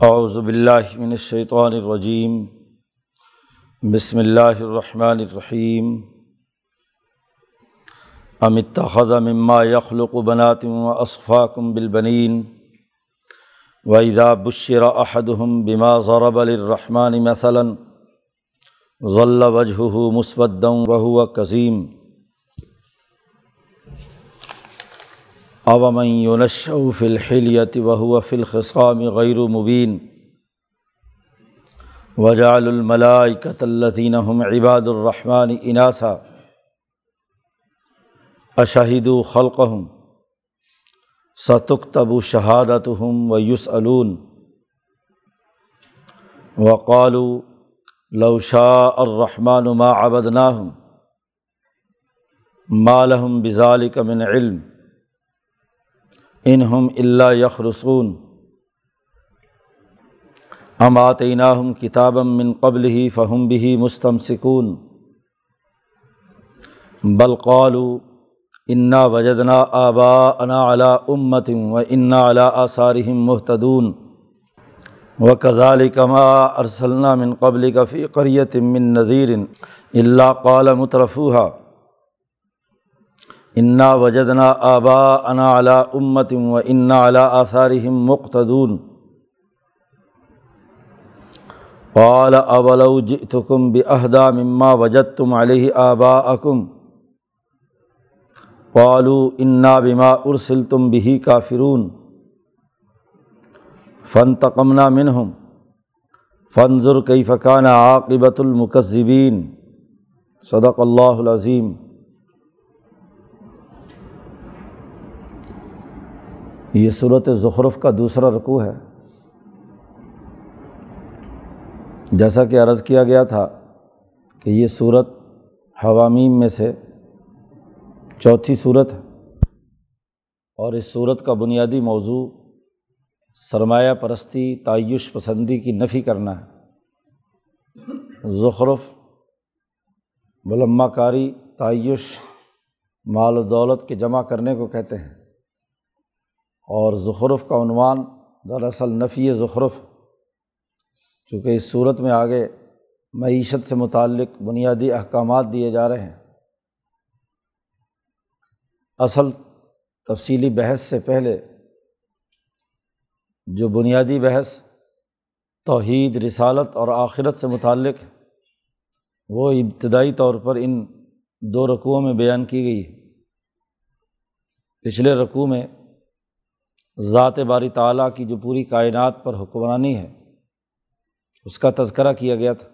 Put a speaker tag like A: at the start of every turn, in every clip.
A: اعوذ باللہ من الشیطان الرجیم بسم اللہ الرحمن الرحیم ام اتخذ مما يخلق بنات واصفاكم بالبنین واذا بشر احدهم بما ضرب للرحمن مثلا ظل وجهه مسودا وهو كظيم اومن یونش فی الحلیت وهو فی الخصام غیر مبین وجعل الملائکۃ الذین هم عباد الرحمن اناسا اشہدوا خلقهم ستکتب شہادتهم ویسألون وقالوا لو شاء الرحمن ما عبدناهم ما لهم بذلك من علم انہم اللہ یخرسون اماتیناہم کتابم من قبل ہی فہم بھی مستم سکون بلقالو انا وجدنا آبا انا علا امتم و انا علا آثارہم محتدون و کزال کما ارسلنا من قبل کفی قریت من نذیر اللہ قال مترفوہا۔ انا وجدنا آبا انا علا امتم و انا علا آثارہم مقتدون۔ قال اولو جئتکم بأہدا مما وجدتم علیہ آباءکم قالوا انا بما ارسلتم به کافرون فانتقمنا منہم فانظر کیف کان عاقبۃ المکذبین صدق اللہ العظیم یہ صورت ظخرف کا دوسرا رقوع ہے۔ جیسا کہ عرض کیا گیا تھا کہ یہ صورت حوامیم میں سے چوتھی صورت ہے اور اس صورت کا بنیادی موضوع سرمایہ پرستی، تعیش پسندی کی نفی کرنا ہے۔ ظخرف ملما کاری، تعیش مال و دولت کے جمع کرنے کو کہتے ہیں۔ اور ظخرف کا عنوان دراصل نفی ظخرف چونکہ اس صورت میں آگے معیشت سے متعلق بنیادی احکامات دیے جا رہے ہیں۔ اصل تفصیلی بحث سے پہلے جو بنیادی بحث توحید، رسالت اور آخرت سے متعلق ہے، وہ ابتدائی طور پر ان دو رقوؤں میں بیان کی گئی ہے۔ پچھلے رقوع میں ذات باری تعلیٰ کی جو پوری کائنات پر حکمرانی ہے، اس کا تذکرہ کیا گیا تھا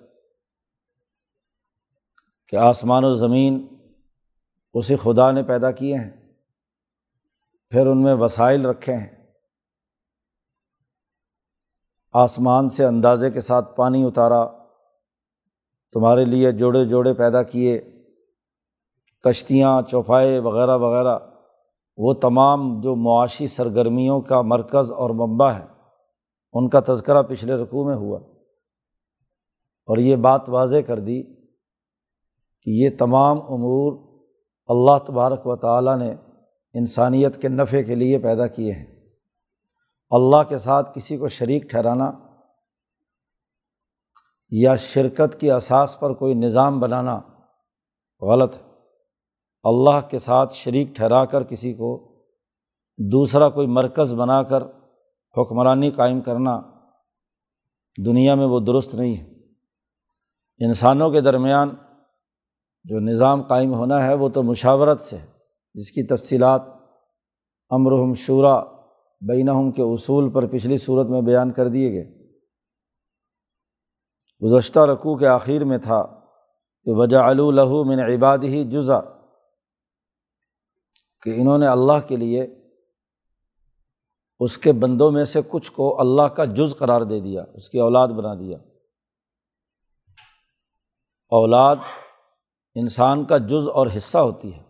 A: کہ آسمان و زمین اسی خدا نے پیدا کیے ہیں، پھر ان میں وسائل رکھے ہیں۔ آسمان سے اندازے کے ساتھ پانی اتارا، تمہارے لیے جوڑے جوڑے پیدا کیے، کشتیاں، چوپائے وغیرہ وغیرہ۔ وہ تمام جو معاشی سرگرمیوں کا مرکز اور منبع ہے، ان کا تذکرہ پچھلے رقوع میں ہوا۔ اور یہ بات واضح کر دی کہ یہ تمام امور اللہ تبارک و تعالیٰ نے انسانیت کے نفع کے لیے پیدا کیے ہیں۔ اللہ کے ساتھ کسی کو شریک ٹھہرانا یا شرکت کی اساس پر کوئی نظام بنانا غلط ہے۔ اللہ کے ساتھ شریک ٹھہرا کر کسی کو دوسرا کوئی مرکز بنا کر حکمرانی قائم کرنا دنیا میں وہ درست نہیں ہے۔ انسانوں کے درمیان جو نظام قائم ہونا ہے وہ تو مشاورت سے ہے، جس کی تفصیلات امرحم شعرا بینہم کے اصول پر پچھلی صورت میں بیان کر دیے گئے۔ گزشتہ رقوع کے آخر میں تھا کہ وجہ الہو من عباد ہی جزا۔ کہ انہوں نے اللہ کے لیے اس کے بندوں میں سے کچھ کو اللہ کا جز قرار دے دیا، اس کی اولاد بنا دیا۔ اولاد انسان کا جز اور حصہ ہوتی ہے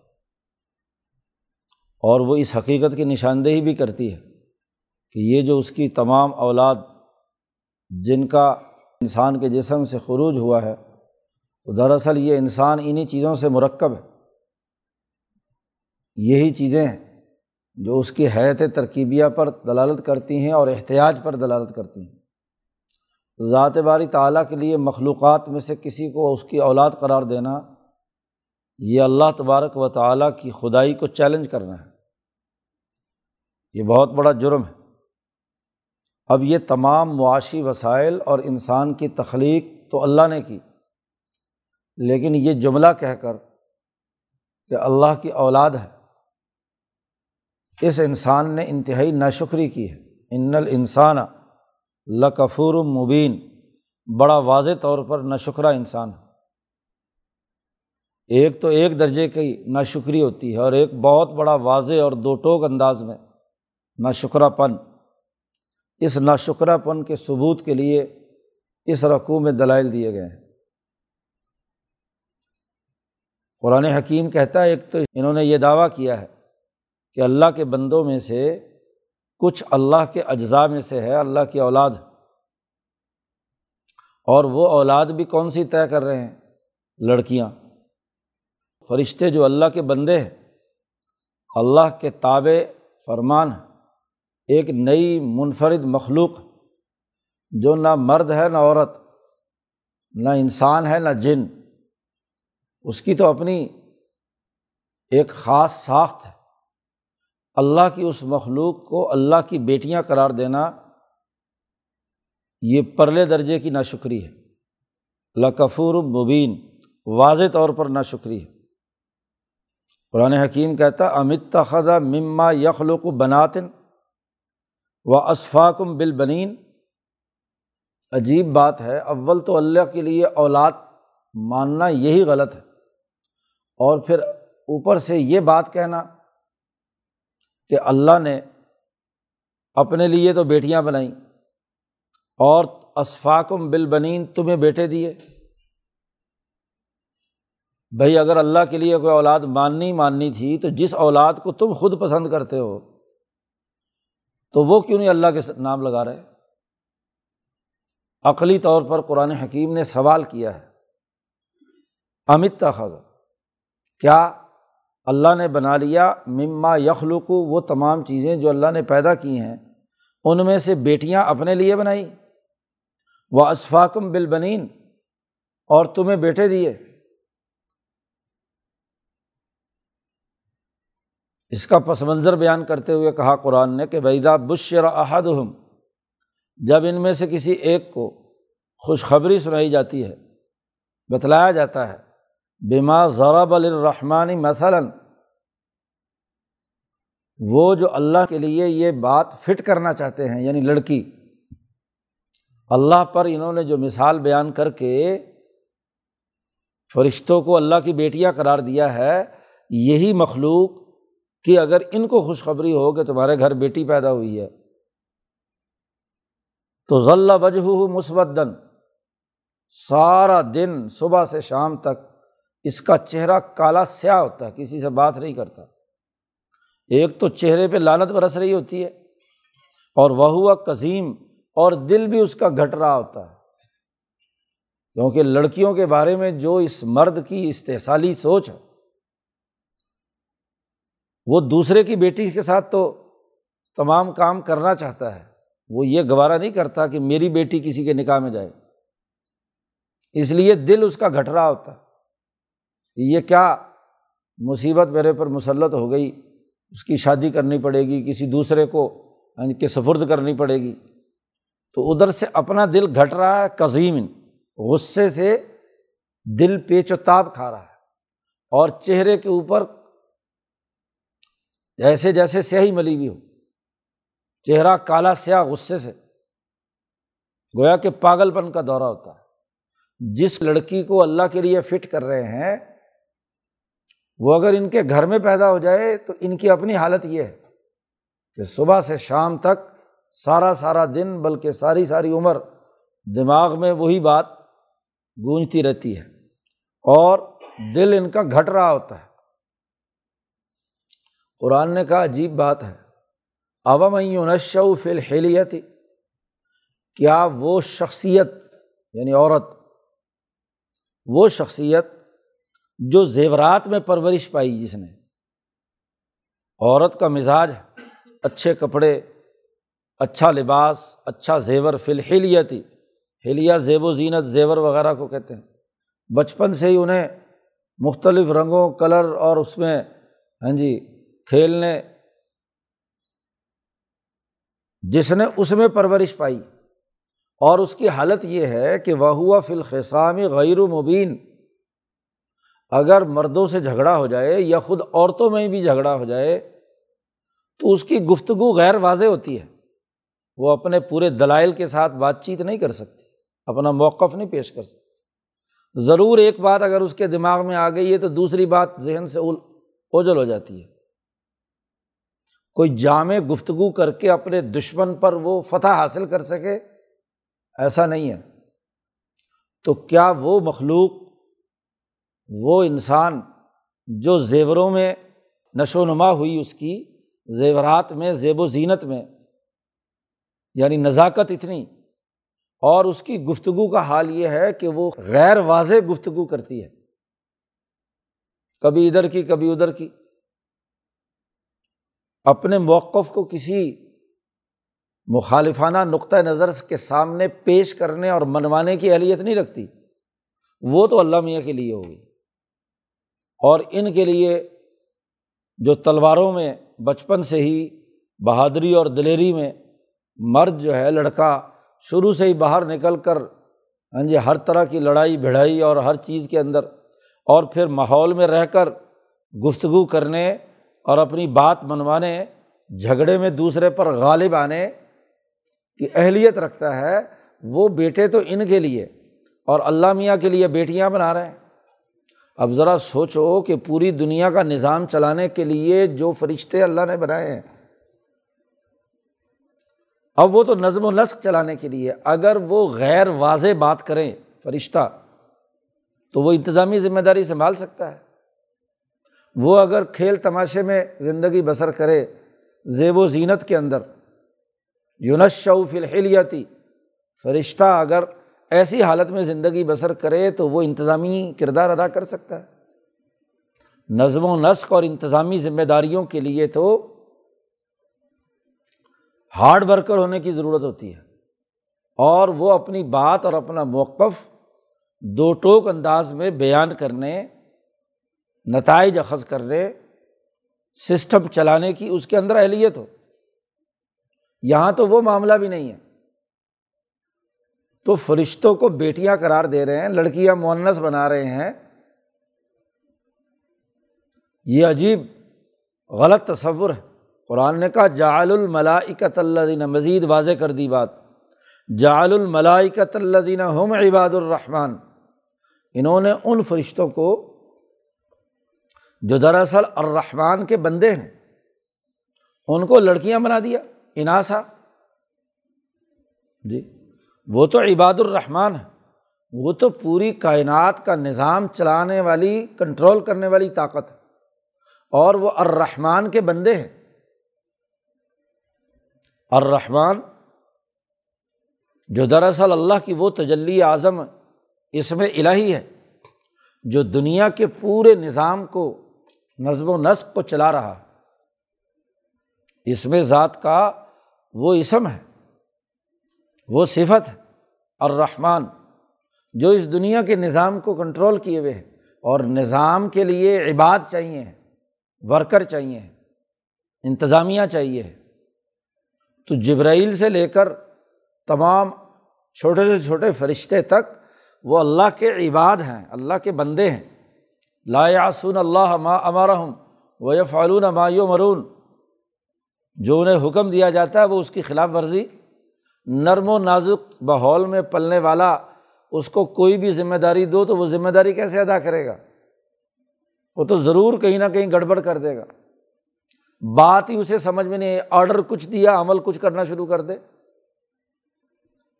A: اور وہ اس حقیقت کی نشاندہی بھی کرتی ہے کہ یہ جو اس کی تمام اولاد جن کا انسان کے جسم سے خروج ہوا ہے، تو دراصل یہ انسان انہیں چیزوں سے مرکب ہے۔ یہی چیزیں ہیں جو اس کی حیت ترکیبیہ پر دلالت کرتی ہیں اور احتیاط پر دلالت کرتی ہیں۔ ذات باری تعالیٰ کے لیے مخلوقات میں سے کسی کو اس کی اولاد قرار دینا، یہ اللہ تبارک و تعالیٰ کی خدائی کو چیلنج کرنا ہے۔ یہ بہت بڑا جرم ہے۔ اب یہ تمام معاشی وسائل اور انسان کی تخلیق تو اللہ نے کی، لیکن یہ جملہ کہہ کر کہ اللہ کی اولاد ہے۔ اس انسان نے انتہائی ناشکری کی ہے۔ ان الانسان لکفور مبین۔ بڑا واضح طور پر ناشکرہ انسان ہے۔ ایک تو ایک درجے کی ناشکری ہوتی ہے اور ایک بہت بڑا واضح اور دو ٹوک انداز میں ناشکرہ پن۔ اس ناشکرہ پن کے ثبوت کے لیے اس رقوع میں دلائل دیے گئے ہیں۔ قرآن حکیم کہتا ہے، ایک تو انہوں نے یہ دعویٰ کیا ہے کہ اللہ کے بندوں میں سے کچھ اللہ کے اجزاء میں سے ہے، اللہ کی اولاد۔ اور وہ اولاد بھی کون سی طے کر رہے ہیں؟ لڑکیاں۔ فرشتے جو اللہ کے بندے ہیں، اللہ کے تابع فرمان ایک نئی منفرد مخلوق، جو نہ مرد ہے، نہ عورت، نہ انسان ہے، نہ جن۔ اس کی تو اپنی ایک خاص ساخت ہے۔ اللہ کی اس مخلوق کو اللہ کی بیٹیاں قرار دینا یہ پرلے درجے کی ناشکری ہے۔ لکفور مبین، واضح طور پر ناشکری ہے۔ قرآن حکیم کہتا امت خدا مما یخلوق بناتن و اسفاکم بالبنین۔ عجیب بات ہے، اول تو اللہ کے لیے اولاد ماننا یہی غلط ہے۔ اور پھر اوپر سے یہ بات کہنا کہ اللہ نے اپنے لیے تو بیٹیاں بنائیں اور اسفاکم بالبنین تمہیں بیٹے دیے۔ بھائی اگر اللہ کے لیے کوئی اولاد ماننی ماننی تھی تو جس اولاد کو تم خود پسند کرتے ہو تو وہ کیوں نہیں اللہ کے نام لگا رہے؟ عقلی طور پر قرآن حکیم نے سوال کیا ہے۔ امت تخذ کیا اللہ نے بنا لیا مما یخلوق وہ تمام چیزیں جو اللہ نے پیدا کی ہیں۔ ان میں سے بیٹیاں اپنے لیے بنائی۔ وہ اسفاکم بالبنین اور تمہیں بیٹے دیے۔ اس کا پس منظر بیان کرتے ہوئے کہا قرآن نے کہ بیدا بشر احد ہم جب ان میں سے کسی ایک کو خوشخبری سنائی جاتی ہے، بتلایا جاتا ہے بیما ضرب الرحمٰن مثلاً۔ وہ جو اللہ کے لیے یہ بات فٹ کرنا چاہتے ہیں یعنی لڑکی۔ اللہ پر انہوں نے جو مثال بیان کر کے فرشتوں کو اللہ کی بیٹیاں قرار دیا ہے، یہی مخلوق کہ اگر ان کو خوشخبری ہو کہ تمہارے گھر بیٹی پیدا ہوئی ہے۔ تو ضلع وجہ مسودن سارا دن صبح سے شام تک اس کا چہرہ کالا سیاہ ہوتا ہے، کسی سے بات نہیں کرتا۔ ایک تو چہرے پہ لانت برس رہی ہوتی ہے، اور وہ ہوا قزیم اور دل بھی اس کا گھٹ رہا ہوتا ہے۔ کیونکہ لڑکیوں کے بارے میں جو اس مرد کی استحصالی سوچ ہے، وہ دوسرے کی بیٹی کے ساتھ تو تمام کام کرنا چاہتا ہے۔ وہ یہ گوارا نہیں کرتا کہ میری بیٹی کسی کے نکاح میں جائے۔ اس لیے دل اس کا گھٹ رہا ہوتا ہے۔ یہ کیا مصیبت میرے پر مسلط ہو گئی؟ اس کی شادی کرنی پڑے گی، کسی دوسرے کو یعنی کہ سفرد کرنی پڑے گی؟ تو ادھر سے اپنا دل گھٹ رہا ہے قزیم، غصے سے دل پیچ و تاب کھا رہا ہے اور چہرے کے اوپر جیسے جیسے سیاہی ملی ہوئی ہو۔ چہرہ کالا سیاہ غصے سے۔ گویا کہ پاگل پن کا دورہ ہوتا ہے۔ جس لڑکی کو اللہ کے لیے فٹ کر رہے ہیں وہ اگر ان کے گھر میں پیدا ہو جائے تو ان کی اپنی حالت یہ ہے کہ صبح سے شام تک سارا سارا دن بلکہ ساری ساری عمر دماغ میں وہی بات گونجتی رہتی ہے اور دل ان کا گھٹ رہا ہوتا ہے۔ قرآن نے کہا، عجیب بات ہے۔ عوام نشو فی الحلیت کیا وہ شخصیت یعنی عورت، وہ شخصیت جو زیورات میں پرورش پائی جس نے۔ عورت کا مزاج اچھے کپڑے اچھا لباس اچھا زیور، فی الحلیتی۔ ہلیا زیب و زینت، زیور وغیرہ کو کہتے ہیں۔ بچپن سے ہی انہیں مختلف رنگوں، کلر اور اس میں ہاں جی کھیلنے، جس نے اس میں پرورش پائی۔ اور اس کی حالت یہ ہے کہ وہ ہوا فلخصامی غیر و مبین۔ اگر مردوں سے جھگڑا ہو جائے یا خود عورتوں میں بھی جھگڑا ہو جائے، تو اس کی گفتگو غیر واضح ہوتی ہے۔ وہ اپنے پورے دلائل کے ساتھ بات چیت نہیں کر سکتی، اپنا موقف نہیں پیش کر سکتی۔ ضرور ایک بات اگر اس کے دماغ میں آ گئی ہے تو دوسری بات ذہن سے اوجل ہو جاتی ہے۔ کوئی جامع گفتگو کر کے اپنے دشمن پر وہ فتح حاصل کر سکے، ایسا نہیں ہے۔ تو کیا وہ مخلوق وہ انسان جو زیوروں میں نشو و نما ہوئی، اس کی زیورات میں، زیب و زینت میں یعنی نزاکت اتنی، اور اس کی گفتگو کا حال یہ ہے کہ وہ غیر واضح گفتگو کرتی ہے۔ کبھی ادھر کی، کبھی ادھر کی۔ اپنے موقف کو کسی مخالفانہ نقطۂ نظر کے سامنے پیش کرنے اور منوانے کی اہلیت نہیں رکھتی۔ وہ تو اللہ میاں کے لیے ہوگی۔ اور ان کے لیے جو تلواروں میں بچپن سے ہی بہادری اور دلیری میں مرد جو ہے، لڑکا شروع سے ہی باہر نکل کر ہاں جی ہر طرح کی لڑائی، بھڑائی اور ہر چیز کے اندر اور پھر ماحول میں رہ کر گفتگو کرنے اور اپنی بات منوانے، جھگڑے میں دوسرے پر غالب آنے کی اہلیت رکھتا ہے، وہ بیٹے تو ان کے لیے اور اللہ میاں کے لیے بیٹیاں بنا رہے ہیں۔ اب ذرا سوچو کہ پوری دنیا کا نظام چلانے کے لیے جو فرشتے اللہ نے بنائے ہیں۔ اب وہ تو نظم و نسق چلانے کے لیے، اگر وہ غیر واضح بات کریں فرشتہ، تو وہ انتظامی ذمہ داری سنبھال سکتا ہے۔ وہ اگر کھیل تماشے میں زندگی بسر کرے زیب و زینت کے اندر یونس شعف الحلیتی، فرشتہ اگر ایسی حالت میں زندگی بسر کرے تو وہ انتظامی کردار ادا کر سکتا ہے۔ نظم و نسق اور انتظامی ذمہ داریوں کے لیے تو ہارڈ ورکر ہونے کی ضرورت ہوتی ہے۔ اور وہ اپنی بات اور اپنا موقف دو ٹوک انداز میں بیان کرنے، نتائج اخذ کرنے، سسٹم چلانے کی اس کے اندر اہلیت ہو۔ یہاں تو وہ معاملہ بھی نہیں ہے۔ تو فرشتوں کو بیٹیاں قرار دے رہے ہیں، لڑکیاں مونس بنا رہے ہیں۔ یہ عجیب، غلط تصور ہے۔ قرآن نے کہا، جعل الملائکت اللہ مزید واضح کر دی بات۔ جعل الملائکت اللہ دینہ ہم عباد الرحمٰن۔ انہوں نے ان فرشتوں کو جو دراصل الرحمٰن کے بندے ہیں، ان کو لڑکیاں بنا دیا، اناسا۔ جی۔ وہ تو عباد الرحمٰن ہے وہ تو پوری کائنات کا نظام چلانے والی کنٹرول کرنے والی طاقت ہے۔ اور وہ الرحمٰن کے بندے ہیں۔ الرحمٰن، جو دراصل اللہ کی وہ تجلی اعظم اس میں الہی ہے، جو دنیا کے پورے نظام کو نظم و نسق کو چلا رہا اس میں ذات کا وہ اسم ہے۔ وہ صفت ہے الرحمٰن جو اس دنیا کے نظام کو کنٹرول کیے ہوئے ہیں اور نظام کے لیے عباد چاہیے ورکر چاہیے انتظامیہ چاہیے تو جبرائیل سے لے کر تمام چھوٹے سے چھوٹے فرشتے تک وہ اللہ کے عباد ہیں، اللہ کے بندے ہیں۔ لا یاسون اللہ ما امارا ہوں وہ فعلون مایو مرون جو انہیں حکم دیا جاتا ہے وہ اس کی خلاف ورزی نرم و نازک ماحول میں پلنے والا اس کو کوئی بھی ذمہ داری دو تو وہ ذمہ داری کیسے ادا کرے گا؟ وہ تو ضرور کہیں نہ کہیں گڑبڑ کر دے گا۔ بات ہی اسے سمجھ میں نہیں آڈر کچھ دیا، عمل کچھ کرنا شروع کر دے۔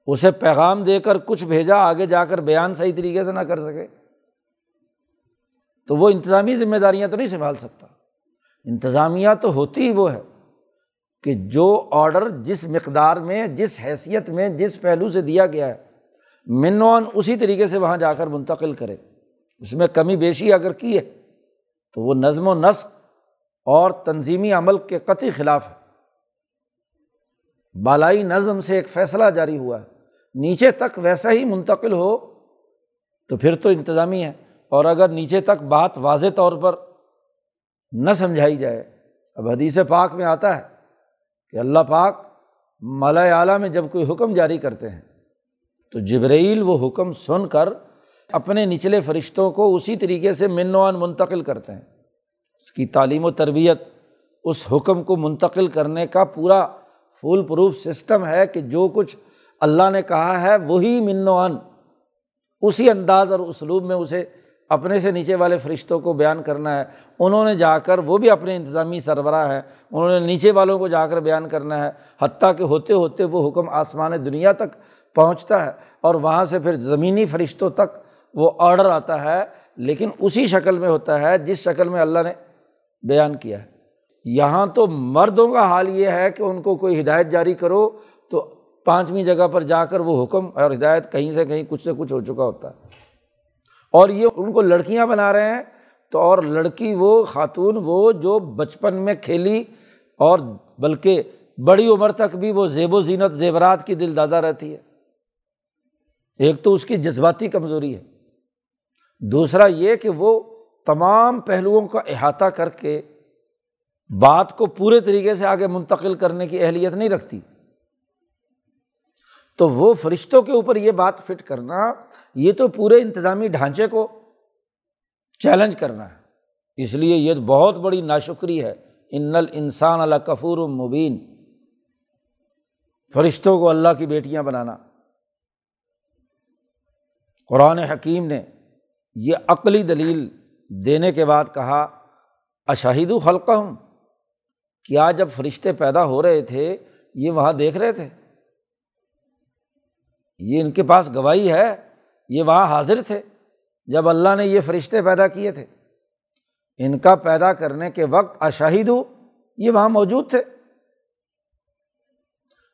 A: اسے پیغام دے کر کچھ بھیجا، آگے جا کر بیان صحیح طریقے سے نہ کر سکے۔ تو وہ انتظامی ذمہ داریاں تو نہیں سنبھال سکتا۔ انتظامیہ تو ہوتی ہی وہ ہے۔ کہ جو آڈر جس مقدار میں، جس حیثیت میں، جس پہلو سے دیا گیا ہے، منوان اسی طریقے سے وہاں جا کر منتقل کرے۔ اس میں کمی بیشی اگر کی ہے، تو وہ نظم و نسق اور تنظیمی عمل کے قطعی خلاف ہے۔ بالائی نظم سے ایک فیصلہ جاری ہوا ہے۔ نیچے تک ویسا ہی منتقل ہو تو پھر تو انتظامی ہے۔ اور اگر نیچے تک بات واضح طور پر نہ سمجھائی جائے، اب حدیث پاک میں آتا ہے کہ اللہ پاک مالا اعلیٰ میں جب کوئی حکم جاری کرتے ہیں، تو جبرائیل وہ حکم سن کر اپنے نچلے فرشتوں کو اسی طریقے سے منوان منتقل کرتے ہیں۔ اس کی تعلیم و تربیت، اس حکم کو منتقل کرنے کا پورا فول پروف سسٹم ہے کہ جو کچھ اللہ نے کہا ہے، وہی منوان اسی انداز اور اسلوب میں اسے اپنے سے نیچے والے فرشتوں کو بیان کرنا ہے۔ انہوں نے جا کر وہ بھی اپنے انتظامی سربراہ ہیں۔ انہوں نے نیچے والوں کو جا کر بیان کرنا ہے۔ حتیٰ کہ ہوتے ہوتے وہ حکم آسمان دنیا تک پہنچتا ہے اور وہاں سے پھر زمینی فرشتوں تک وہ آڈر آتا ہے۔ لیکن اسی شکل میں ہوتا ہے جس شکل میں اللہ نے بیان کیا ہے۔ یہاں تو مردوں کا حال یہ ہے کہ ان کو کوئی ہدایت جاری کرو تو پانچویں جگہ پر جا کر وہ حکم اور ہدایت کہیں سے کہیں کچھ سے کچھ ہو چکا ہوتا ہے۔ اور یہ ان کو لڑکیاں بنا رہے ہیں، تو اور لڑکی وہ خاتون وہ جو بچپن میں کھیلی اور بلکہ بڑی عمر تک بھی وہ زیب و زینت زیورات کی دل دادا رہتی ہے۔ ایک تو اس کی جذباتی کمزوری ہے۔ دوسرا یہ کہ وہ تمام پہلوؤں کا احاطہ کر کے بات کو پورے طریقے سے آگے منتقل کرنے کی اہلیت نہیں رکھتی۔ تو وہ فرشتوں کے اوپر یہ بات فٹ کرنا یہ تو پورے انتظامی ڈھانچے کو چیلنج کرنا ہے۔ اس لیے یہ بہت بڑی ناشکری ہے۔ ان انسان اللہ کفور مبین۔ فرشتوں کو اللہ کی بیٹیاں بنانا۔ قرآن حکیم نے یہ عقلی دلیل دینے کے بعد کہا اشاہد و حلقہ ہوں کیا جب فرشتے پیدا ہو رہے تھے، یہ وہاں دیکھ رہے تھے؟ یہ ان کے پاس گواہی ہے؟ یہ وہاں حاضر تھے جب اللہ نے یہ فرشتے پیدا کیے تھے۔ ان کا پیدا کرنے کے وقت اشاہد ہو یہ وہاں موجود تھے۔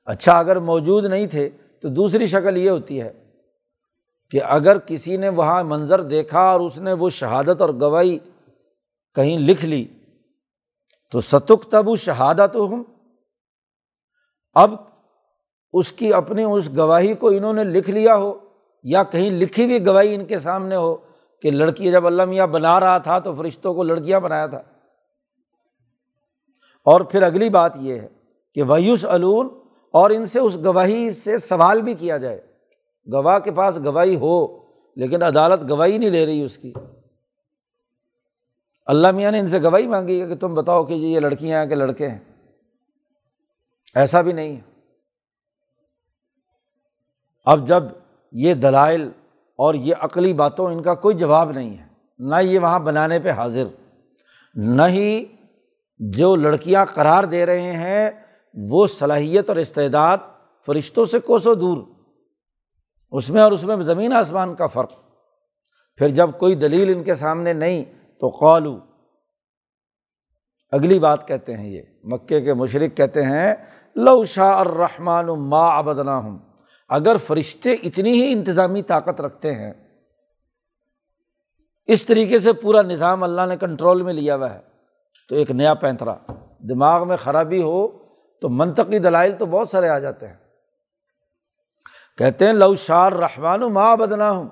A: اچھا اگر موجود نہیں تھے تو دوسری شکل یہ ہوتی ہے کہ اگر کسی نے وہاں منظر دیکھا اور اس نے وہ شہادت اور گواہی کہیں لکھ لی، تو ستک تب شہادت ہوں اب اس کی اپنی اس گواہی کو انہوں نے لکھ لیا ہو۔ یا کہیں لکھی ہوئی گواہی ان کے سامنے ہو کہ لڑکی جب اللہ میاں بنا رہا تھا تو فرشتوں کو لڑکیاں بنایا تھا۔ اور پھر اگلی بات یہ ہے کہ ویوس علون اور ان سے اس گواہی سے سوال بھی کیا جائے۔ گواہ کے پاس گواہی ہو، لیکن عدالت گواہی نہیں لے رہی اس کی۔ اللہ میاں نے ان سے گواہی مانگی ہے کہ تم بتاؤ کہ جی یہ لڑکیاں ہیں کہ لڑکے ہیں۔ ایسا بھی نہیں ہے۔ اب جب یہ دلائل اور یہ عقلی باتوں ان کا کوئی جواب نہیں ہے، نہ یہ وہاں بنانے پہ حاضر۔ نہ ہی جو لڑکیاں قرار دے رہے ہیں، وہ صلاحیت اور استعداد فرشتوں سے کوسوں دور۔ اس میں اور اس میں زمین آسمان کا فرق۔ پھر جب کوئی دلیل ان کے سامنے نہیں، تو قالو۔ اگلی بات کہتے ہیں یہ، مکے کے مشرق کہتے ہیں، لو شاہ الرحمٰن ما ابدنا ہوں اگر فرشتے اتنی ہی انتظامی طاقت رکھتے ہیں، اس طریقے سے پورا نظام اللہ نے کنٹرول میں لیا ہوا ہے۔ تو ایک نیا پینترا، دماغ میں خرابی ہو تو منطقی دلائل تو بہت سارے آ جاتے ہیں۔ کہتے ہیں، لو شار رحمان ماں بدنا ہوں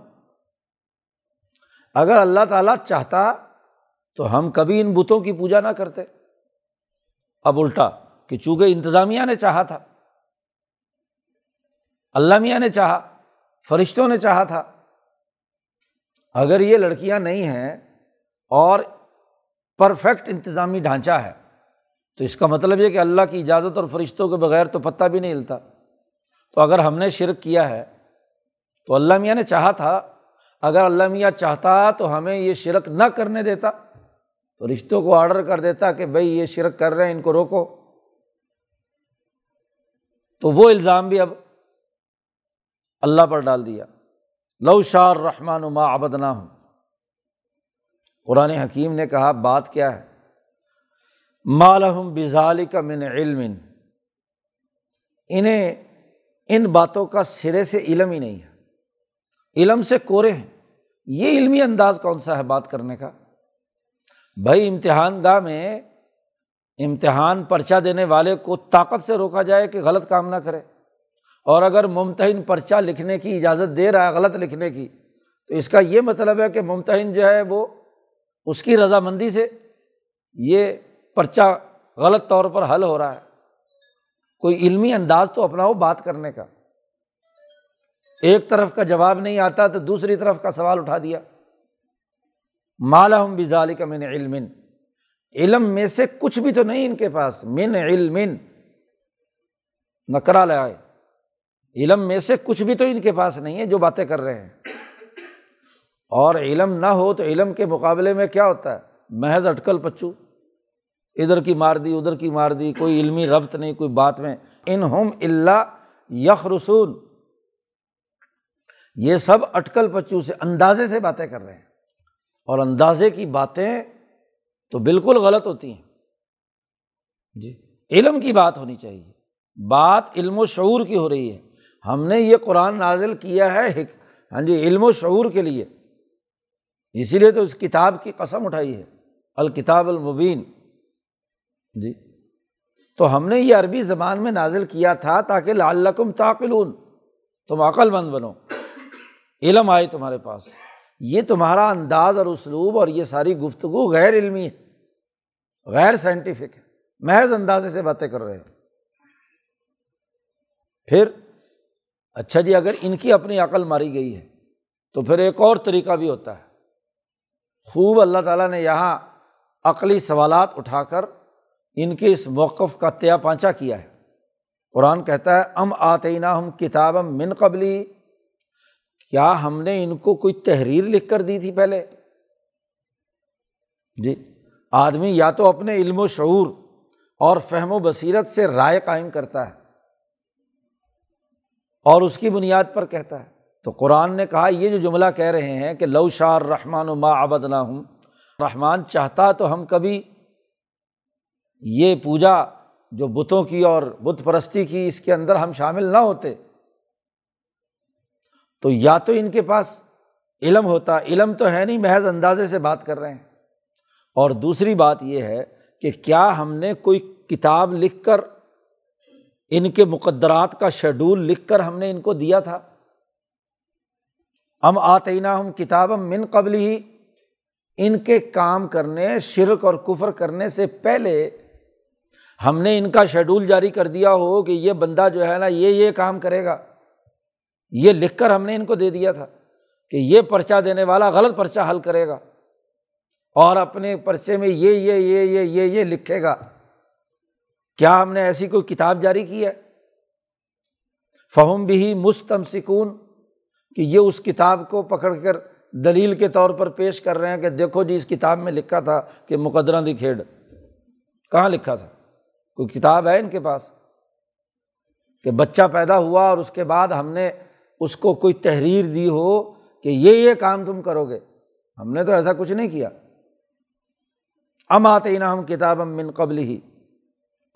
A: اگر اللہ تعالیٰ چاہتا تو ہم کبھی ان بتوں کی پوجا نہ کرتے۔ اب الٹا کہ چونکہ انتظامیہ نے چاہا تھا۔ اللہ میاں نے چاہا، فرشتوں نے چاہا تھا۔ اگر یہ لڑکیاں نہیں ہیں اور پرفیکٹ انتظامی ڈھانچہ ہے، تو اس کا مطلب یہ کہ اللہ کی اجازت اور فرشتوں کے بغیر تو پتہ بھی نہیں ہلتا۔ تو اگر ہم نے شرک کیا ہے، تو اللہ میاں نے چاہا تھا۔ اگر اللہ میاں چاہتا تو ہمیں یہ شرک نہ کرنے دیتا۔ تو رشتوں کو آڈر کر دیتا کہ بھائی یہ شرک کر رہے ہیں، ان کو روکو۔ تو وہ الزام بھی اب اللہ پر ڈال دیا۔ لو شار رحمان ما آبد نہ ہوں قرآن حکیم نے کہا، بات کیا ہے؟ مالحم بزال کا من علم۔ انہیں، ان باتوں کا سرے سے علم ہی نہیں ہے۔ علم سے کورے ہیں۔ یہ علمی انداز کون سا ہے بات کرنے کا؟ بھائی، امتحان گاہ میں امتحان پرچہ دینے والے کو طاقت سے روکا جائے کہ غلط کام نہ کرے۔ اور اگر ممتحن پرچہ لکھنے کی اجازت دے رہا ہے، غلط لکھنے کی، تو اس کا یہ مطلب ہے کہ ممتحن جو ہے وہ اس کی رضامندی سے یہ پرچہ غلط طور پر حل ہو رہا ہے۔ کوئی علمی انداز تو اپناؤ بات کرنے کا۔ ایک طرف کا جواب نہیں آتا تو دوسری طرف کا سوال اٹھا دیا۔ مالا ہم بزالی کا من علم۔ علم میں سے کچھ بھی تو نہیں ان کے پاس۔ من علم۔ نکرا لائے علم میں سے کچھ بھی تو ان کے پاس نہیں ہے جو باتیں کر رہے ہیں۔ اور علم نہ ہو تو علم کے مقابلے میں کیا ہوتا ہے؟ محض اٹکل پچو ادھر کی مار دی، ادھر کی مار دی، کوئی علمی ربط نہیں، کوئی بات میں۔ ان ہم اللہ یخ رسول یہ سب اٹکل پچو سے اندازے سے باتیں کر رہے ہیں۔ اور اندازے کی باتیں تو بالکل غلط ہوتی ہیں۔ جی علم کی بات ہونی چاہیے۔ بات علم و شعور کی ہو رہی ہے۔ ہم نے یہ قرآن نازل کیا ہے ہاں جی علم و شعور کے لیے۔ اسی لیے تو اس کتاب کی قسم اٹھائی ہے، الکتاب المبین۔ جی۔ تو ہم نے یہ عربی زبان میں نازل کیا تھا تاکہ لعلکم تعقلون، تم عقل مند بنو۔ علم آئے تمہارے پاس۔ یہ تمہارا انداز اور اسلوب اور یہ ساری گفتگو غیر علمی ہے، غیر سائنٹیفک ہے۔ محض اندازے سے باتیں کر رہے ہیں پھر اچھا جی اگر ان کی اپنی عقل ماری گئی ہے، تو پھر ایک اور طریقہ بھی ہوتا ہے۔ خوب اللہ تعالیٰ نے یہاں عقلی سوالات اٹھا کر ان کے اس موقف کا تیا پانچا کیا ہے۔ قرآن کہتا ہے، ام آتے ہم کتاب من قبلی۔ کیا ہم نے ان کو کوئی تحریر لکھ کر دی تھی پہلے؟ جی آدمی یا تو اپنے علم و شعور اور فہم و بصیرت سے رائے قائم کرتا ہے۔ اور اس کی بنیاد پر کہتا ہے۔ تو قرآن نے کہا، یہ جو جملہ کہہ رہے ہیں کہ لو شار رحمان و ما ابد نہ ہوں رحمان چاہتا تو ہم کبھی یہ پوجا جو بتوں کی اور بت پرستی کی اس کے اندر ہم شامل نہ ہوتے۔ تو یا تو ان کے پاس علم ہوتا، علم تو ہے نہیں، محض اندازے سے بات کر رہے ہیں۔ اور دوسری بات یہ ہے کہ کیا ہم نے کوئی کتاب لکھ کر ان کے مقدرات کا شیڈول لکھ کر ہم نے ان کو دیا تھا۔ ہم آتینہ ہم کتاب من قبل ہی ان کے کام کرنے، شرک اور کفر کرنے سے پہلے ہم نے ان کا شیڈول جاری کر دیا ہو کہ یہ بندہ جو ہے نا، یہ یہ کام کرے گا۔ یہ لکھ کر ہم نے ان کو دے دیا تھا کہ یہ پرچہ دینے والا غلط پرچہ حل کرے گا اور اپنے پرچے میں یہ یہ یہ یہ یہ یہ لکھے گا۔ کیا ہم نے ایسی کوئی کتاب جاری کی ہے؟ فہم بھی مستم سکون کہ یہ اس کتاب کو پکڑ کر دلیل کے طور پر پیش کر رہے ہیں کہ دیکھو جی اس کتاب میں لکھا تھا کہ مقدرہ دی کھیڑ کہاں لکھا تھا؟ کوئی کتاب ہے ان کے پاس؟ کہ بچہ پیدا ہوا اور اس کے بعد ہم نے اس کو کوئی تحریر دی ہو کہ یہ یہ کام تم کرو گے۔ ہم نے تو ایسا کچھ نہیں کیا۔ ام آتے نا ہم کتاب من قبل ہی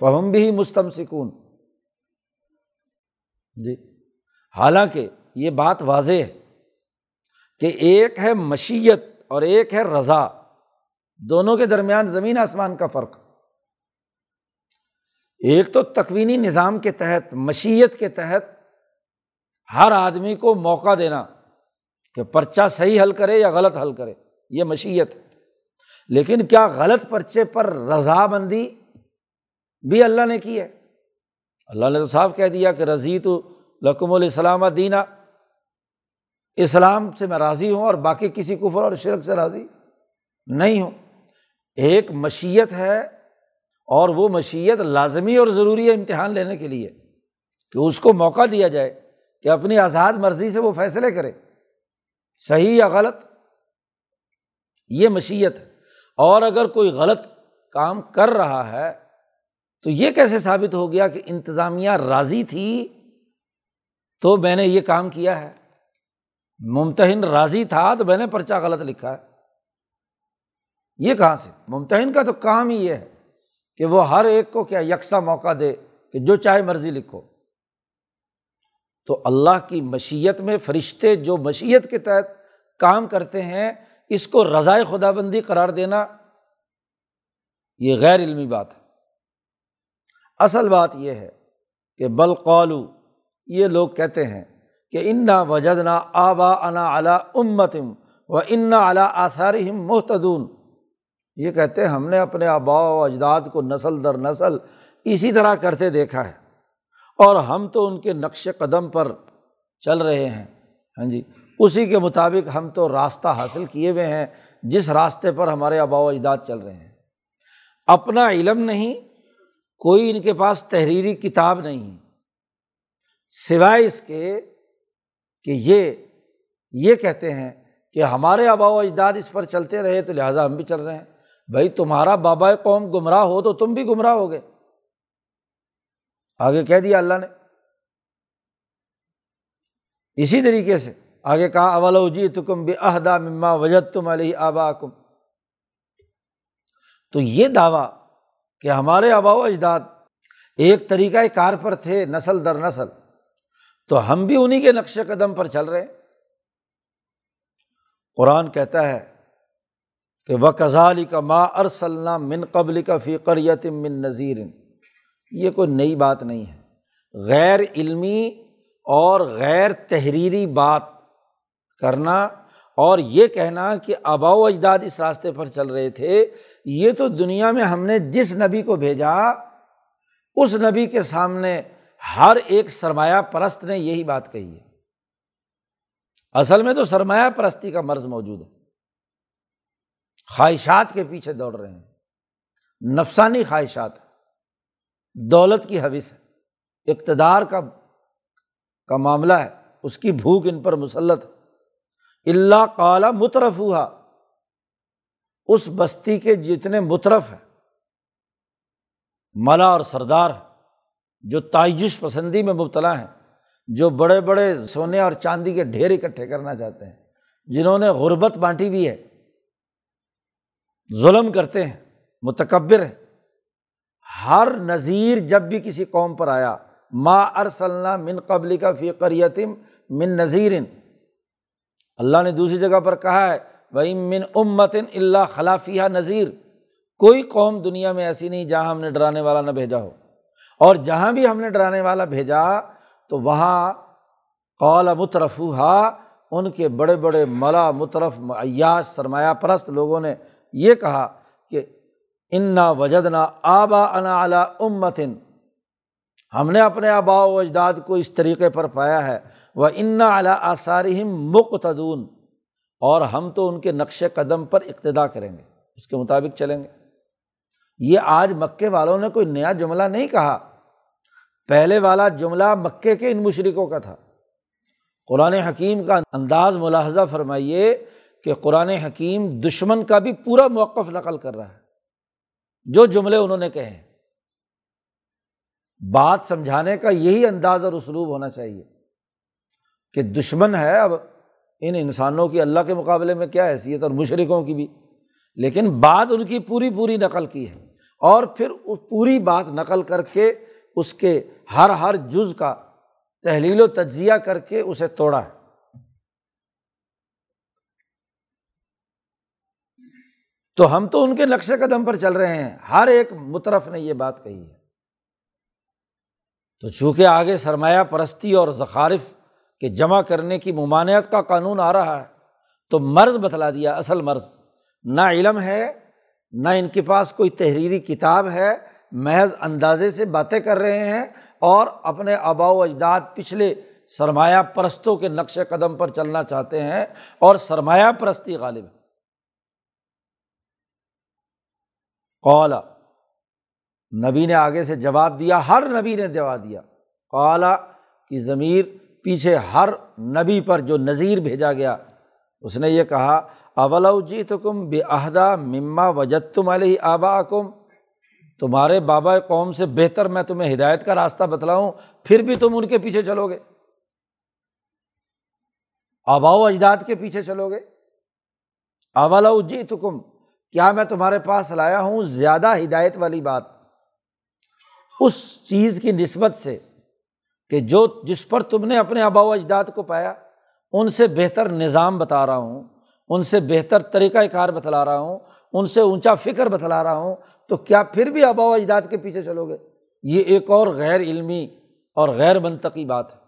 A: فہم بھی مستم سکون جی۔ حالانکہ یہ بات واضح ہے کہ ایک ہے مشیت اور ایک ہے رضا، دونوں کے درمیان زمین آسمان کا فرق۔ ایک تو تکوینی نظام کے تحت، مشیت کے تحت ہر آدمی کو موقع دینا کہ پرچہ صحیح حل کرے یا غلط حل کرے، یہ مشیت لیکن کیا غلط پرچے پر رضا بندی بھی اللہ نے کی ہے۔ اللہ نے تو صاف کہہ دیا کہ رضی تو لکم الاسلام دینا۔ اسلام سے میں راضی ہوں اور باقی کسی کفر اور شرک سے راضی نہیں ہوں۔ ایک مشیت ہے اور وہ مشیت لازمی اور ضروری ہے امتحان لینے کے لیے کہ اس کو موقع دیا جائے کہ اپنی آزاد مرضی سے وہ فیصلے کرے۔ صحیح یا غلط؟ یہ مشیت ہے۔ اور اگر کوئی غلط کام کر رہا ہے تو یہ کیسے ثابت ہو گیا کہ انتظامیہ راضی تھی؟ تو میں نے یہ کام کیا ہے۔ ممتحن راضی تھا تو میں نے پرچہ غلط لکھا ہے۔ یہ کہاں سے؟ ممتحن کا تو کام ہی یہ ہے کہ وہ ہر ایک کو کیا یکساں موقع دے کہ جو چاہے مرضی لکھو۔ تو اللہ کی مشیت میں فرشتے جو مشیت کے تحت کام کرتے ہیں، اس کو رضائے خدا بندی قرار دینا یہ غیر علمی بات ہے۔ اصل بات یہ ہے کہ بل قالو، یہ لوگ کہتے ہیں کہ انا وجد نا آبا انا اعلیٰ امتم و انا اعلیٰ آثار محتدون یہ کہتے ہیں ہم نے اپنے آبا و اجداد کو نسل در نسل اسی طرح کرتے دیکھا ہے۔ اور ہم تو ان کے نقش قدم پر چل رہے ہیں۔ ہاں جی اسی کے مطابق ہم تو راستہ حاصل کیے ہوئے ہیں جس راستے پر ہمارے آبا و اجداد چل رہے ہیں۔ اپنا علم نہیں کوئی ان کے پاس تحریری کتاب نہیں سوائے اس کے کہ یہ یہ کہتے ہیں کہ ہمارے آبا و اجداد اس پر چلتے رہے تو لہٰذا ہم بھی چل رہے ہیں۔ بھائی، تمہارا بابا قوم گمراہ ہو تو تم بھی گمراہ ہو گئے آگے کہہ دیا اللہ نے۔ اسی طریقے سے آگے کہا اولوجی تکم بے عہدہ مما وجد تم علیہ آبا کم تو یہ دعویٰ کہ ہمارے آبا و اجداد ایک طریقۂ کار پر تھے نسل در نسل، تو ہم بھی انہیں کے نقش قدم پر چل رہے ہیں۔ قرآن کہتا ہے کہ وہ کزالی کا ماں ارسلنا من قبل کا فی یتم من نذیر یہ کوئی نئی بات نہیں ہے۔ غیر علمی اور غیر تحریری بات کرنا اور یہ کہنا کہ آبا و اجداد اس راستے پر چل رہے تھے یہ تو دنیا میں ہم نے جس نبی کو بھیجا، اس نبی کے سامنے ہر ایک سرمایہ پرست نے یہی بات کہی ہے۔ اصل میں تو سرمایہ پرستی کا مرض موجود ہے۔ خواہشات کے پیچھے دوڑ رہے ہیں۔ نفسانی خواہشات دولت کی حوث ہے۔ اقتدار کا کا معاملہ ہے۔ اس کی بھوک ان پر مسلط اللہ کالا مترف ہوا اس بستی کے جتنے مترف ہیں، ملا اور سردار جو تعجش پسندی میں مبتلا ہیں، جو بڑے بڑے سونے اور چاندی کے ڈھیر اکٹھے کرنا چاہتے ہیں، جنہوں نے غربت بانٹی ہوئی ہے، ظلم کرتے ہیں، متکبر ہے ہر نذیر جب بھی کسی قوم پر آیا، ما ارسلنا من قبل کا فی یتیم من نذیر اللہ نے دوسری جگہ پر کہا ہے بھائی من امتن اللہ خلافیہ نذیر کوئی قوم دنیا میں ایسی نہیں جہاں ہم نے ڈرانے والا نہ بھیجا ہو۔ اور جہاں بھی ہم نے ڈرانے والا بھیجا، تو وہاں قول مترفا ان کے بڑے بڑے ملا مترف عیاش، سرمایہ پرست لوگوں نے یہ کہا کہ انا وجد نا آبا انا اعلیٰ امتن ہم نے اپنے آبا و اجداد کو اس طریقے پر پایا ہے۔ وہ انا اعلیٰ آثارہم مقتدون۔ اور ہم تو ان کے نقش قدم پر اقتدا کریں گے، اس کے مطابق چلیں گے۔ یہ آج مکے والوں نے کوئی نیا جملہ نہیں کہا۔ پہلے والا جملہ مکے کے ان مشرقوں کا تھا۔ قرآن حکیم کا انداز ملاحظہ فرمائیے کہ قرآن حکیم دشمن کا بھی پورا موقف نقل کر رہا ہے۔ جو جملے انہوں نے کہے بات سمجھانے کا یہی انداز اور اسلوب ہونا چاہیے کہ دشمن ہے، اب ان انسانوں کی اللہ کے مقابلے میں کیا حیثیت اور مشرقوں کی بھی۔ لیکن بات ان کی پوری پوری نقل کی ہے۔ اور پھر پوری بات نقل کر کے اس کے ہر ہر جز کا تحلیل و تجزیہ کر کے اسے توڑا ہے۔ تو ہم تو ان کے نقش قدم پر چل رہے ہیں۔ ہر ایک مترف نے یہ بات کہی ہے۔ تو چونکہ آگے سرمایہ پرستی اور زخارف کے جمع کرنے کی ممانعت کا قانون آ رہا ہے، تو مرض بتلا دیا، اصل مرض۔ نہ علم ہے، نہ ان کے پاس کوئی تحریری کتاب ہے، محض اندازے سے باتیں کر رہے ہیں اور اپنے آبا و اجداد پچھلے سرمایہ پرستوں کے نقش قدم پر چلنا چاہتے ہیں اور سرمایہ پرستی غالب قولا نبی نے آگے سے جواب دیا، ہر نبی نے جواب دیا۔ قالا کی ضمیر پیچھے ہر نبی پر جو نذیر بھیجا گیا، اس نے یہ کہا، اولو جی تو کم بے عہدہ مما وجد تم علیہ آبا کم تمہارے بابا قوم سے بہتر میں تمہیں ہدایت کا راستہ بتلاؤں، پھر بھی تم ان کے پیچھے چلو گے۔ آبا و اجداد کے پیچھے چلو گے۔ اولو جی تو کم کیا میں تمہارے پاس لایا ہوں؟ زیادہ ہدایت والی بات۔ اس چیز کی نسبت سے کہ جو جس پر تم نے اپنے آبا و اجداد کو پایا، ان سے بہتر نظام بتا رہا ہوں، ان سے بہتر طریقۂ کار بتلا رہا ہوں، ان سے اونچا فکر بتلا رہا ہوں، تو کیا پھر بھی آبا و اجداد کے پیچھے چلو گے؟ یہ ایک اور غیر علمی اور غیر منطقی بات ہے۔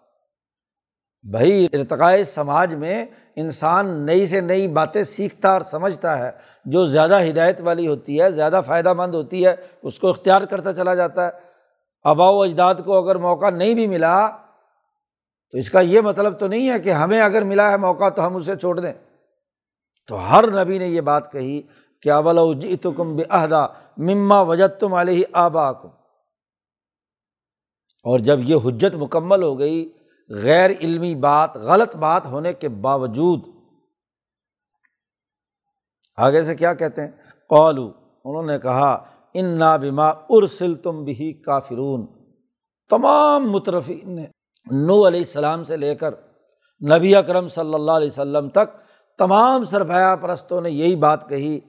A: بھائی ارتقائے سماج میں انسان نئی سے نئی باتیں سیکھتا اور سمجھتا ہے۔ جو زیادہ ہدایت والی ہوتی ہے، زیادہ فائدہ مند ہوتی ہے، اس کو اختیار کرتا چلا جاتا ہے۔ آبا و اجداد کو اگر موقع نہیں بھی ملا، تو اس کا یہ مطلب تو نہیں ہے کہ ہمیں اگر ملا ہے موقع تو ہم اسے چھوڑ دیں۔ تو ہر نبی نے یہ بات کہی کہ ابل جی تو کم بے عہدہ مما وجد تم علیہ آبا کو اور جب یہ حجت مکمل ہو گئی، غیر علمی بات، غلط بات ہونے کے باوجود، آگے سے کیا کہتے ہیں؟ قولو انہوں نے کہا ان نا بیما ارسل تم بھی کافرون۔ تمام مترفین نے نو علیہ السلام سے لے کر نبی اکرم صلی اللہ علیہ وسلم تک تمام سربھایا پرستوں نے یہی بات کہی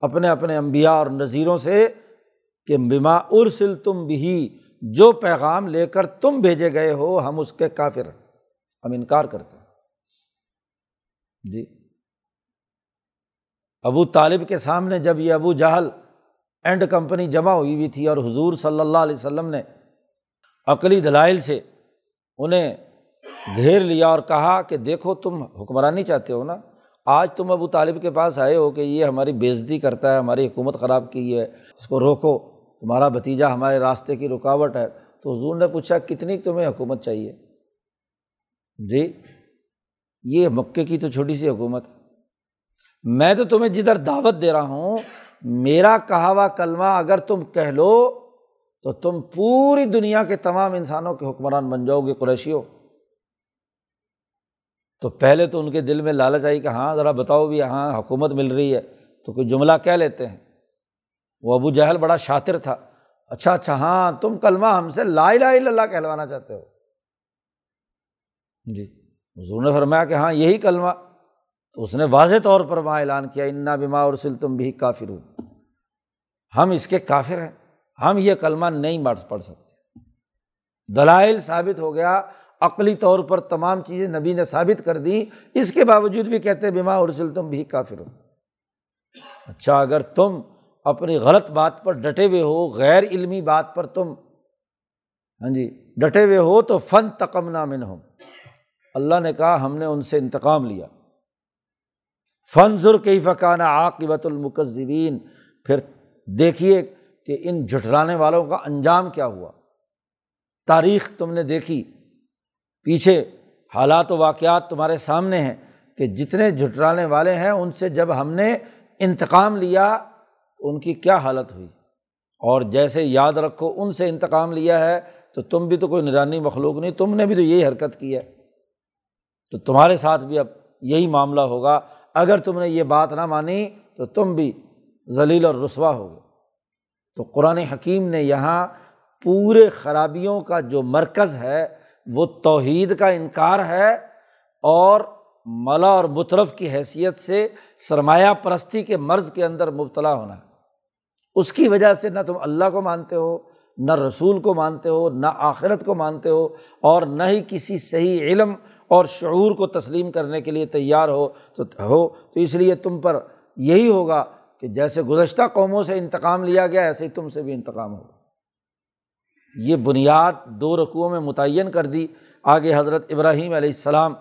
A: اپنے اپنے امبیا اور نذیروں سے کہ بیما ارسل تم بھی جو پیغام لے کر تم بھیجے گئے ہو ہم اس کے کافر ہم انکار کرتے ہیں۔ جی۔ ابو طالب کے سامنے جب یہ ابو جہل اینڈ کمپنی جمع ہوئی ہوئی تھی اور حضور صلی اللہ علیہ وسلم نے عقلی دلائل سے انہیں گھیر لیا اور کہا کہ دیکھو تم حکمرانی چاہتے ہو نا؟ آج تم ابو طالب کے پاس آئے ہو کہ یہ ہماری بےزتی کرتا ہے، ہماری حکومت خراب کی ہے، اس کو روکو، تمہارا بھتیجا ہمارے راستے کی رکاوٹ ہے۔ تو حضور نے پوچھا، کتنی تمہیں حکومت چاہیے؟ جی یہ مکے کی تو چھوٹی سی حکومت۔ میں تو تمہیں جدھر دعوت دے رہا ہوں میرا کہا ہوا کلمہ اگر تم کہہ لو تو تم پوری دنیا کے تمام انسانوں کے حکمران بن جاؤ گے قریشی ہو تو پہلے تو ان کے دل میں لالچ آئی کہ ہاں ذرا بتاؤ بھی ہاں حکومت مل رہی ہے تو کوئی جملہ کہہ لیتے ہیں۔ وہ ابو جہل بڑا شاطر تھا۔ اچھا اچھا ہاں تم کلمہ ہم سے لا الہ الا اللہ کہلوانا چاہتے ہو۔ جی حضور نے فرمایا کہ ہاں یہی کلمہ تو اس نے واضح طور پر وہاں اعلان کیا، انا بیما اور سل تم بھی کافر ہوں ہم اس کے کافر ہیں، ہم یہ کلمہ نہیں پڑھ سکتے۔ دلائل ثابت ہو گیا، عقلی طور پر تمام چیزیں نبی نے ثابت کر دی۔ اس کے باوجود بھی کہتے بیما اور سل تم بھی کافر ہو اچھا اگر تم اپنی غلط بات پر ڈٹے ہوئے ہو، غیر علمی بات پر تم ہاں جی ڈٹے ہوئے ہو، تو فن تکم نامن ہو اللہ نے کہا، ہم نے ان سے انتقام لیا۔ فن ضر کی فقانہ عاقبت المکذبین۔ پھر دیکھیے کہ ان جھٹلانے والوں کا انجام کیا ہوا۔ تاریخ تم نے دیکھی۔ پیچھے حالات و واقعات تمہارے سامنے ہیں کہ جتنے جھٹلانے والے ہیں، ان سے جب ہم نے انتقام لیا، تو ان کی کیا حالت ہوئی؟ اور جیسے یاد رکھو، ان سے انتقام لیا ہے، تو تم بھی تو کوئی نجانی مخلوق نہیں، تم نے بھی تو یہی حرکت کی ہے۔ تو تمہارے ساتھ بھی اب یہی معاملہ ہوگا۔ اگر تم نے یہ بات نہ مانی تو تم بھی ذلیل اور رسوا ہو گئے تو قرآن حکیم نے یہاں پورے خرابیوں کا جو مرکز ہے، وہ توحید کا انکار ہے اور ملا اور مطرف کی حیثیت سے سرمایہ پرستی کے مرض کے اندر مبتلا ہونا ہے۔ اس کی وجہ سے نہ تم اللہ کو مانتے ہو، نہ رسول کو مانتے ہو، نہ آخرت کو مانتے ہو اور نہ ہی کسی صحیح علم اور شعور کو تسلیم کرنے کے لیے تیار ہو تو ہو، تو اس لیے تم پر یہی ہوگا کہ جیسے گزشتہ قوموں سے انتقام لیا گیا، ایسے ہی تم سے بھی انتقام ہوگا۔ یہ بنیاد دو رقوع میں متعین کر دی۔ آگے حضرت ابراہیم علیہ السلام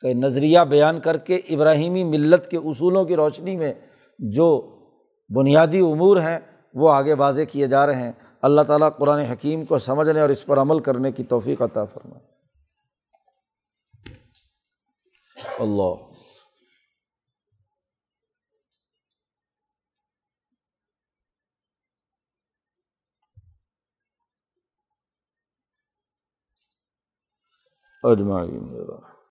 A: کا نظریہ بیان کر کے ابراہیمی ملت کے اصولوں کی روشنی میں جو بنیادی امور ہیں، وہ آگے واضح کیے جا رہے ہیں۔ اللہ تعالیٰ قرآن حکیم کو سمجھنے اور اس پر عمل کرنے کی توفیق عطا فرمائے۔ اللہ اجمعین